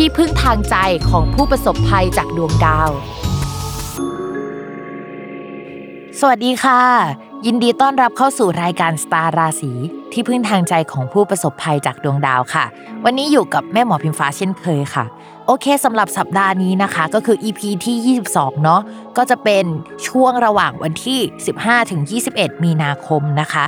ที่พึ่งทางใจของผู้ประสบภัยจากดวงดาว สวัสดีค่ะ ยินดีต้อนรับเข้าสู่รายการสตาร์ราศีที่พึ่งทางใจของผู้ประสบภัยจากดวงดาวค่ะ วันนี้อยู่กับแม่หมอพิมฟ้าเช่นเคยค่ะ โอเคสำหรับสัปดาห์นี้นะคะ ก็คือ EP ที่ 22 เนาะก็จะเป็นช่วงระหว่างวันที่ 15ถึง21 มีนาคมนะคะ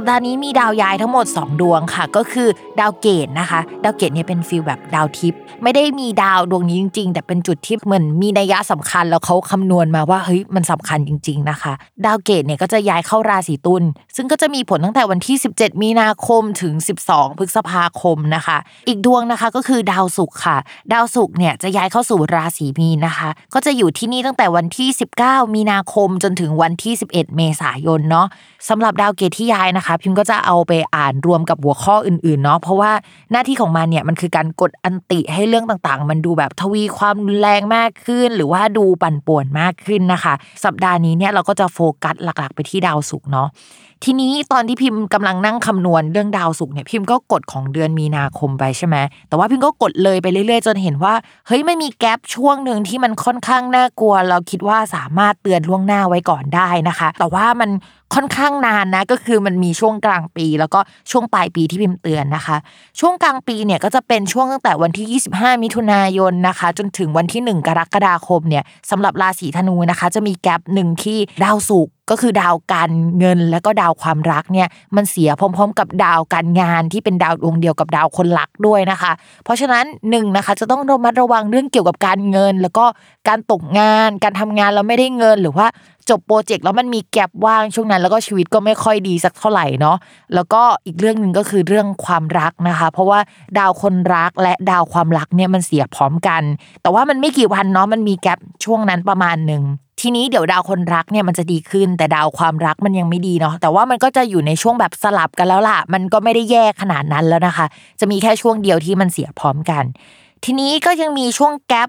สัปดาห์นี้มีดาวย้ายทั้งหมด 2 ดวงค่ะ ก็คือดาวเกตุนะคะ ดาวเกตเนี่ยเป็น feel แบบดาวทิพย์ไม่ได้มีดาวดวงนี้จริง ๆ แต่เป็นจุดที่เหมือนมีนัยยะสำคัญแล้วเขาคำนวณมาว่าเฮ้ยมันสำคัญจริง ๆนะคะ ดาวเกตุเนี่ยก็จะย้ายเข้าราศีตุลย์ซึ่งก็จะมีผลตั้งแต่วันที่ 17 มีนาคมถึง 12 พฤษภาคมนะคะ อีกดวงนะคะก็คือดาวศุกร์ค่ะ ดาวศุกร์เนี่ยจะย้ายเข้าสู่ราศีมีนนะคะ ก็จะอยู่ที่นี่ตั้งแต่วันที่ 19 มีนาคมจนถึงวันที่ 11 เมษายนเนาะสำหรับดาวเกตที่ย้ายนะคะพิมก็จะเอาไปอ่านรวมกับหัวข้ออื่นๆเนาะเพราะว่าหน้าที่ของมันเนี่ยมันคือการกดอันติให้เรื่องต่างๆ มันดูแบบทวีความรุนแรงมากขึ้น หรือว่าดูปั่นป่วนมากขึ้นนะคะ สัปดาห์นี้เนี่ยเราก็จะโฟกัสหลักๆ ไปที่ดาวศุกร์เนาะ ทีนี้ตอนที่พิมพ์กำลังนั่งคำนวณเรื่องดาวศุกร์เนี่ยพิมพ์ก็กดของเดือนมีนาคมไปใช่ไหมแต่ว่าพิมพ์ก็กดเลยไปเรื่อยๆ จนเห็นว่าเฮ้ยไม่มีแกลบช่วงหนึ่งที่มันค่อนข้างน่ากลัว เราคิดว่าสามารถเตือนล่วงหน้าไว้ก่อนได้นะคะ แต่ว่ามันค่อนข้างนานนะก็คือมันมีช่วงกลางปี แล้วก็ช่วงปลายปีที่พิมพ์เตือนนะคะ ช่วงกลางปีเนี่ยก็จะเป็นช่วงตั้งแต่วันที่ 25 มิถุนายนนะคะ จนถึงวันที่ 1 กรกฎาคมเนี่ยสำหรับราศีธนูนะคะ จะมีแกลบหนึ่งที่ดาวศุกร์ ก็คือดาวการเงินและก็ดาวความรักเนี่ยมันเสียพร้อม ๆ กับดาวการงานที่เป็นดาวดวงเดียวกับดาวคนรักด้วยนะคะ เพราะฉะนั้นหนึ่งนะคะจะต้องระมัดระวังเรื่องเกี่ยวกับการเงิน แล้วก็การตกงาน การทำงานแล้วไม่ได้เงินหรือว่าจบโปรเจกต์แล้วมันมีแกลบว่างช่วงนั้น แล้วก็ชีวิตก็ไม่ค่อยดีสักเท่าไหร่เนาะแล้วก็อีกเรื่องหนึ่งก็คือเรื่องความรักนะคะ เพราะว่าดาวคนรักและดาวความรักเนี่ยมันเสียพร้อมกัน แต่ว่ามันไม่กี่วันเนาะมันมีแกลบช่วงนั้นประมาณหนึ่ง ทีนี้เดี๋ยวดาวคนรักเนี่ยมันจะดีขึ้น แต่ดาวความรักมันยังไม่ดีเนาะแต่ว่ามันก็จะอยู่ในช่วงแบบสลับกันแล้วล่ะ มันก็ไม่ได้แย่ขนาดนั้นแล้วนะคะ จะมีแค่ช่วงเดียวที่มันเสียพร้อมกัน ทีนี้ก็ยังมีช่วงแกลบ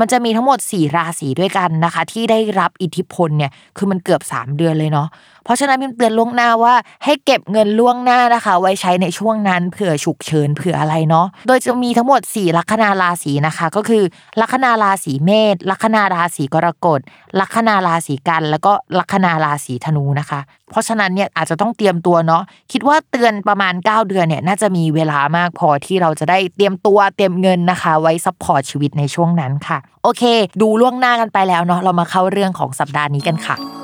มันจะมีทั้งหมด 4 ราศีด้วยกันนะคะ ที่ได้รับอิทธิพลเนี่ยคือมันเกือบ 3 เดือนเลยเนาะเพราะฉะนั้นพิมเตือนล่วงหน้าว่าให้เก็บเงินล่วงหน้านะคะ ไว้ใช้ในช่วงนั้นเผื่อฉุกเฉินเผื่ออะไรเนาะโดยจะมีทั้งหมด 4 ลัคนาราศีนะคะ ก็คือลัคนาราศีเมษลัคนาราศีกรกฎลัคนาราศีกันย์ แล้วก็ลัคนาราศีธนูนะคะ เพราะฉะนั้นเนี่ยอาจจะต้องเตรียมตัวเนาะคิดว่าเตือนประมาณ 9 เดือนเนี่ยน่าจะมีเวลามากพอที่เราจะได้เตรียมตัวเตรียมเงินนะคะ ไว้ support ชีวิตในช่วงนั้นค่ะ โอเค ดูล่วงหน้ากันไปแล้วเนาะเรามาเข้าเรื่องของสัปดาห์นี้กันค่ะ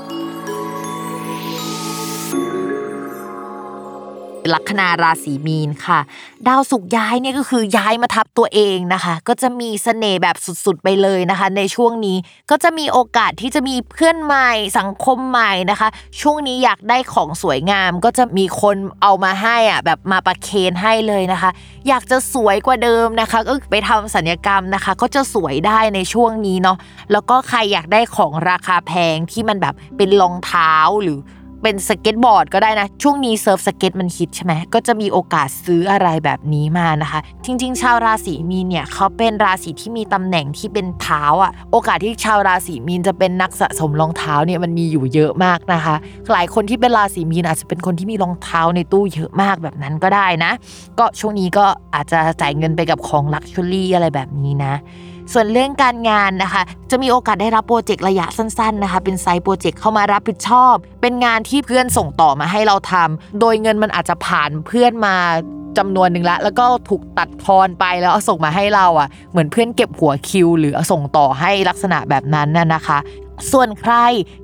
ลัคนาราศีมีนค่ะ ดาวศุกร์ย้ายเนี่ยก็คือย้ายมาทับตัวเองนะคะ ก็จะมีเสน่ห์แบบสุดๆไปเลยนะคะ ในช่วงนี้ก็จะมีโอกาสที่จะมีเพื่อนใหม่สังคมใหม่นะคะ ช่วงนี้อยากได้ของสวยงาม ก็จะมีคนเอามาให้อะแบบมาประเคนให้เลยนะคะ อยากจะสวยกว่าเดิมนะคะก็ไปทำศัลยกรรมนะคะ ก็จะสวยได้ในช่วงนี้เนาะแล้วก็ใครอยากได้ของราคาแพงที่มันแบบเป็นรองเท้าหรือ เป็นสเก็ตบอร์ดก็ได้นะ ช่วงนี้ surf skate มันฮิตใช่ไหมก็จะมีโอกาสซื้ออะไรแบบนี้มานะคะ จริง ๆ ชาวราศีมีนเนี่ยเขาเป็นราศีที่มีตำแหน่งที่เป็นเท้าอะ โอกาสที่ชาวราศีมีนจะเป็นนักสะสมรองเท้าเนี่ยมันมีอยู่เยอะมากนะคะ หลายคนที่เป็นราศีมีนอาจจะเป็นคนที่มีรองเท้าในตู้เยอะมากแบบนั้นก็ได้นะ ก็ช่วงนี้ก็อาจจะจ่ายเงินไปกับของ luxury อะไรแบบนี้นะ ส่วนเรื่องการงานนะคะ จะมีโอกาสได้รับ project ระยะสั้นๆนะคะ เป็น side project เข้ามารับผิดชอบ เป็นงานที่เพื่อนส่งต่อมาให้เราทำโดยเงินมันอาจจะผ่านเพื่อนมาจำนวนหนึ่งละแล้วก็ถูกตัดทอนไปแล้วส่งมาให้เราอะเหมือนเพื่อนเก็บหัวคิว หรือส่งต่อให้ลักษณะแบบนั้นน่ะนะคะ ส่วนใคร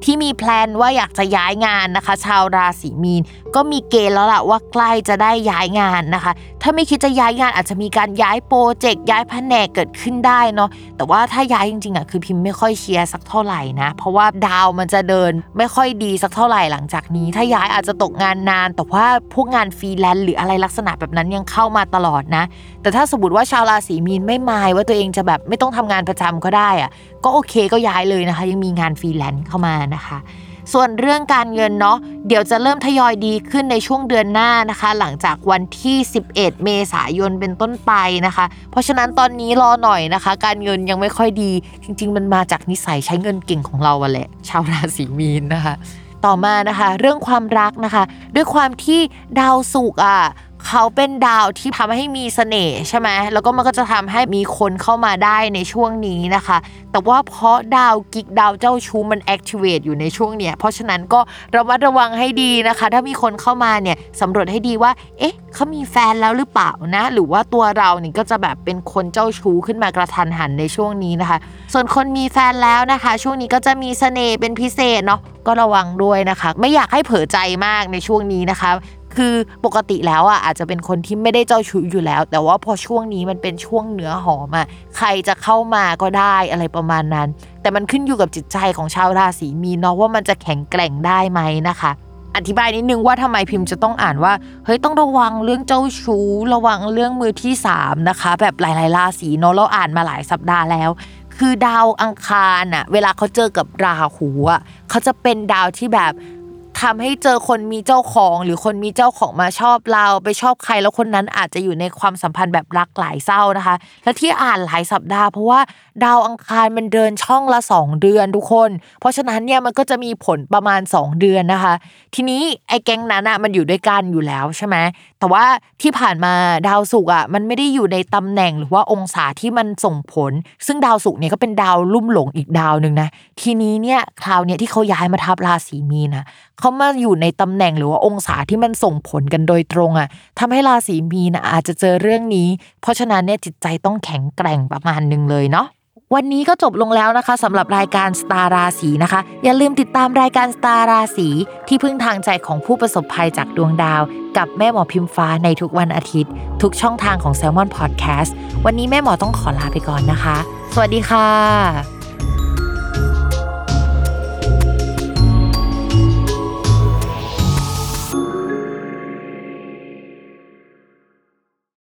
ที่มี plan ว่าอยากจะย้ายงานนะคะ ชาวราศีมีน ก็มีเกณฑ์แล้วล่ะว่าใกล้จะได้ย้ายงานนะคะ ถ้าไม่คิดจะย้ายงานอาจจะมีการย้าย project ย้ายแผนกเกิดขึ้นได้เนาะแต่ว่าถ้าย้ายจริงๆอะคือพิมพ์ไม่ค่อยเชียร์สักเท่าไหร่นะ เพราะว่าดาวมันจะเดินไม่ค่อยดีสักเท่าไหร่หลังจากนี้ ถ้าย้ายอาจจะตกงานนาน แต่ว่าพวกงานฟรีแลนซ์หรืออะไรลักษณะแบบนั้นยังเข้ามาตลอดนะ แต่ถ้าสมมติว่าชาวราศีมีนไม่มายว่าตัวเองจะแบบไม่ต้องทำงานประจำก็ได้อะ ก็โอเคก็ย้ายเลยนะคะ ยังมีงานฟรีแลนซ์เข้ามานะคะ ส่วนเรื่องการเงินเนาะเดี๋ยวจะเริ่มทยอยดีขึ้นในช่วงเดือนหน้านะคะ หลังจากวันที่ 11 เมษายนเป็นต้นไปนะคะ เพราะฉะนั้นตอนนี้รอหน่อยนะคะ การเงินยังไม่ค่อยดี จริง ๆ มันมาจากนิสัยใช้เงินเก่งของเราอะแหละชาวราศีมีนนะคะ ต่อมานะคะ เรื่องความรักนะคะ ด้วยความที่ดาวศุกร์อะ เขาเป็นดาวที่ทำให้มีเสน่ห์ใช่ไหมแล้วก็มันก็จะทำให้มีคนเข้ามาได้ในช่วงนี้นะคะ แต่ว่าเพราะดาวกิกดาวเจ้าชู้มัน activate อยู่ในช่วงเนี้ย เพราะฉะนั้นก็ระมัดระวังให้ดีนะคะ ถ้ามีคนเข้ามาเนี่ยสำรวจให้ดีว่า เอ๊ะเขามีแฟนแล้วหรือเปล่านะ หรือว่าตัวเราเนี่ยก็จะแบบเป็นคนเจ้าชู้ขึ้นมากระทันหันในช่วงนี้นะคะ ส่วนคนมีแฟนแล้วนะคะ ช่วงนี้ก็จะมีเสน่ห์เป็นพิเศษเนาะก็ระวังด้วยนะคะ ไม่อยากให้เผลอใจมากในช่วงนี้นะคะ คือปกติแล้วอะอาจจะเป็นคนที่ไม่ได้เจ้าชู้อยู่แล้ว แต่ว่าพอช่วงนี้มันเป็นช่วงเนื้อหอมอะใครจะเข้ามาก็ได้อะไรประมาณนั้น แต่มันขึ้นอยู่กับจิตใจของชาวราศีมีนเนาะว่ามันจะแข็งแกร่งได้ไหมนะคะอธิบายนิดนึงว่าทำไมพิมพ์จะต้องอ่านว่าเฮ้ยต้องระวังเรื่องเจ้าชู้ ระวังเรื่องมือที่สามนะคะ แบบหลายๆราศีเนาะเราอ่านมาหลายสัปดาห์แล้ว คือดาวอังคารอะเวลาเขาเจอกับราหูอะเขาจะเป็นดาวที่แบบ ทำให้เจอคนมีเจ้าของ หรือคนมีเจ้าของมาชอบเราไปชอบใครแล้วคนนั้นอาจจะอยู่ในความสัมพันธ์แบบรักหลายเศร้านะคะ และที่อ่านหลายสัปดาห์เพราะว่า ดาวอังคารมันเดินช่องละ 2 เดือนทุกคน เพราะฉะนั้นเนี่ยมันก็จะมีผลประมาณ 2 เดือนนะคะ ทีนี้ไอ้แก๊งนั้นอะมันอยู่ด้วยกันอยู่แล้วใช่ไหมแต่ว่าที่ผ่านมาดาวศุกร์อะมันไม่ได้อยู่ในตำแหน่งหรือว่าองศาที่มันส่งผล ซึ่งดาวศุกร์เนี่ยก็เป็นดาวลุ่มหลงอีกดาวหนึ่งนะทีนี้เนี่ยคราวเนี้ยที่เขาย้ายมาทับราศีมีนะเขามาอยู่ในตำแหน่งหรือว่าองศาที่มันส่งผลกันโดยตรงอะทำให้ราศีมีนะอาจจะเจอเรื่องนี้ เพราะฉะนั้นเนี่ยจิตใจต้องแข็งแกร่งประมาณหนึ่งเลยเนาะ วันนี้ก็จบลงแล้วนะคะสำหรับรายการสตาราสีนะคะ อย่าลืมติดตามรายการสตาราสีที่พึ่งทางใจของผู้ประสบภัยจากดวงดาว กับแม่หมอพิมฟ้าในทุกวันอาทิตย์ ทุกช่องทางของ s ซ l m o n Podcast วันนี้แม่หมอต้องขอลาไปก่อนนะคะ สวัสดีค่ะ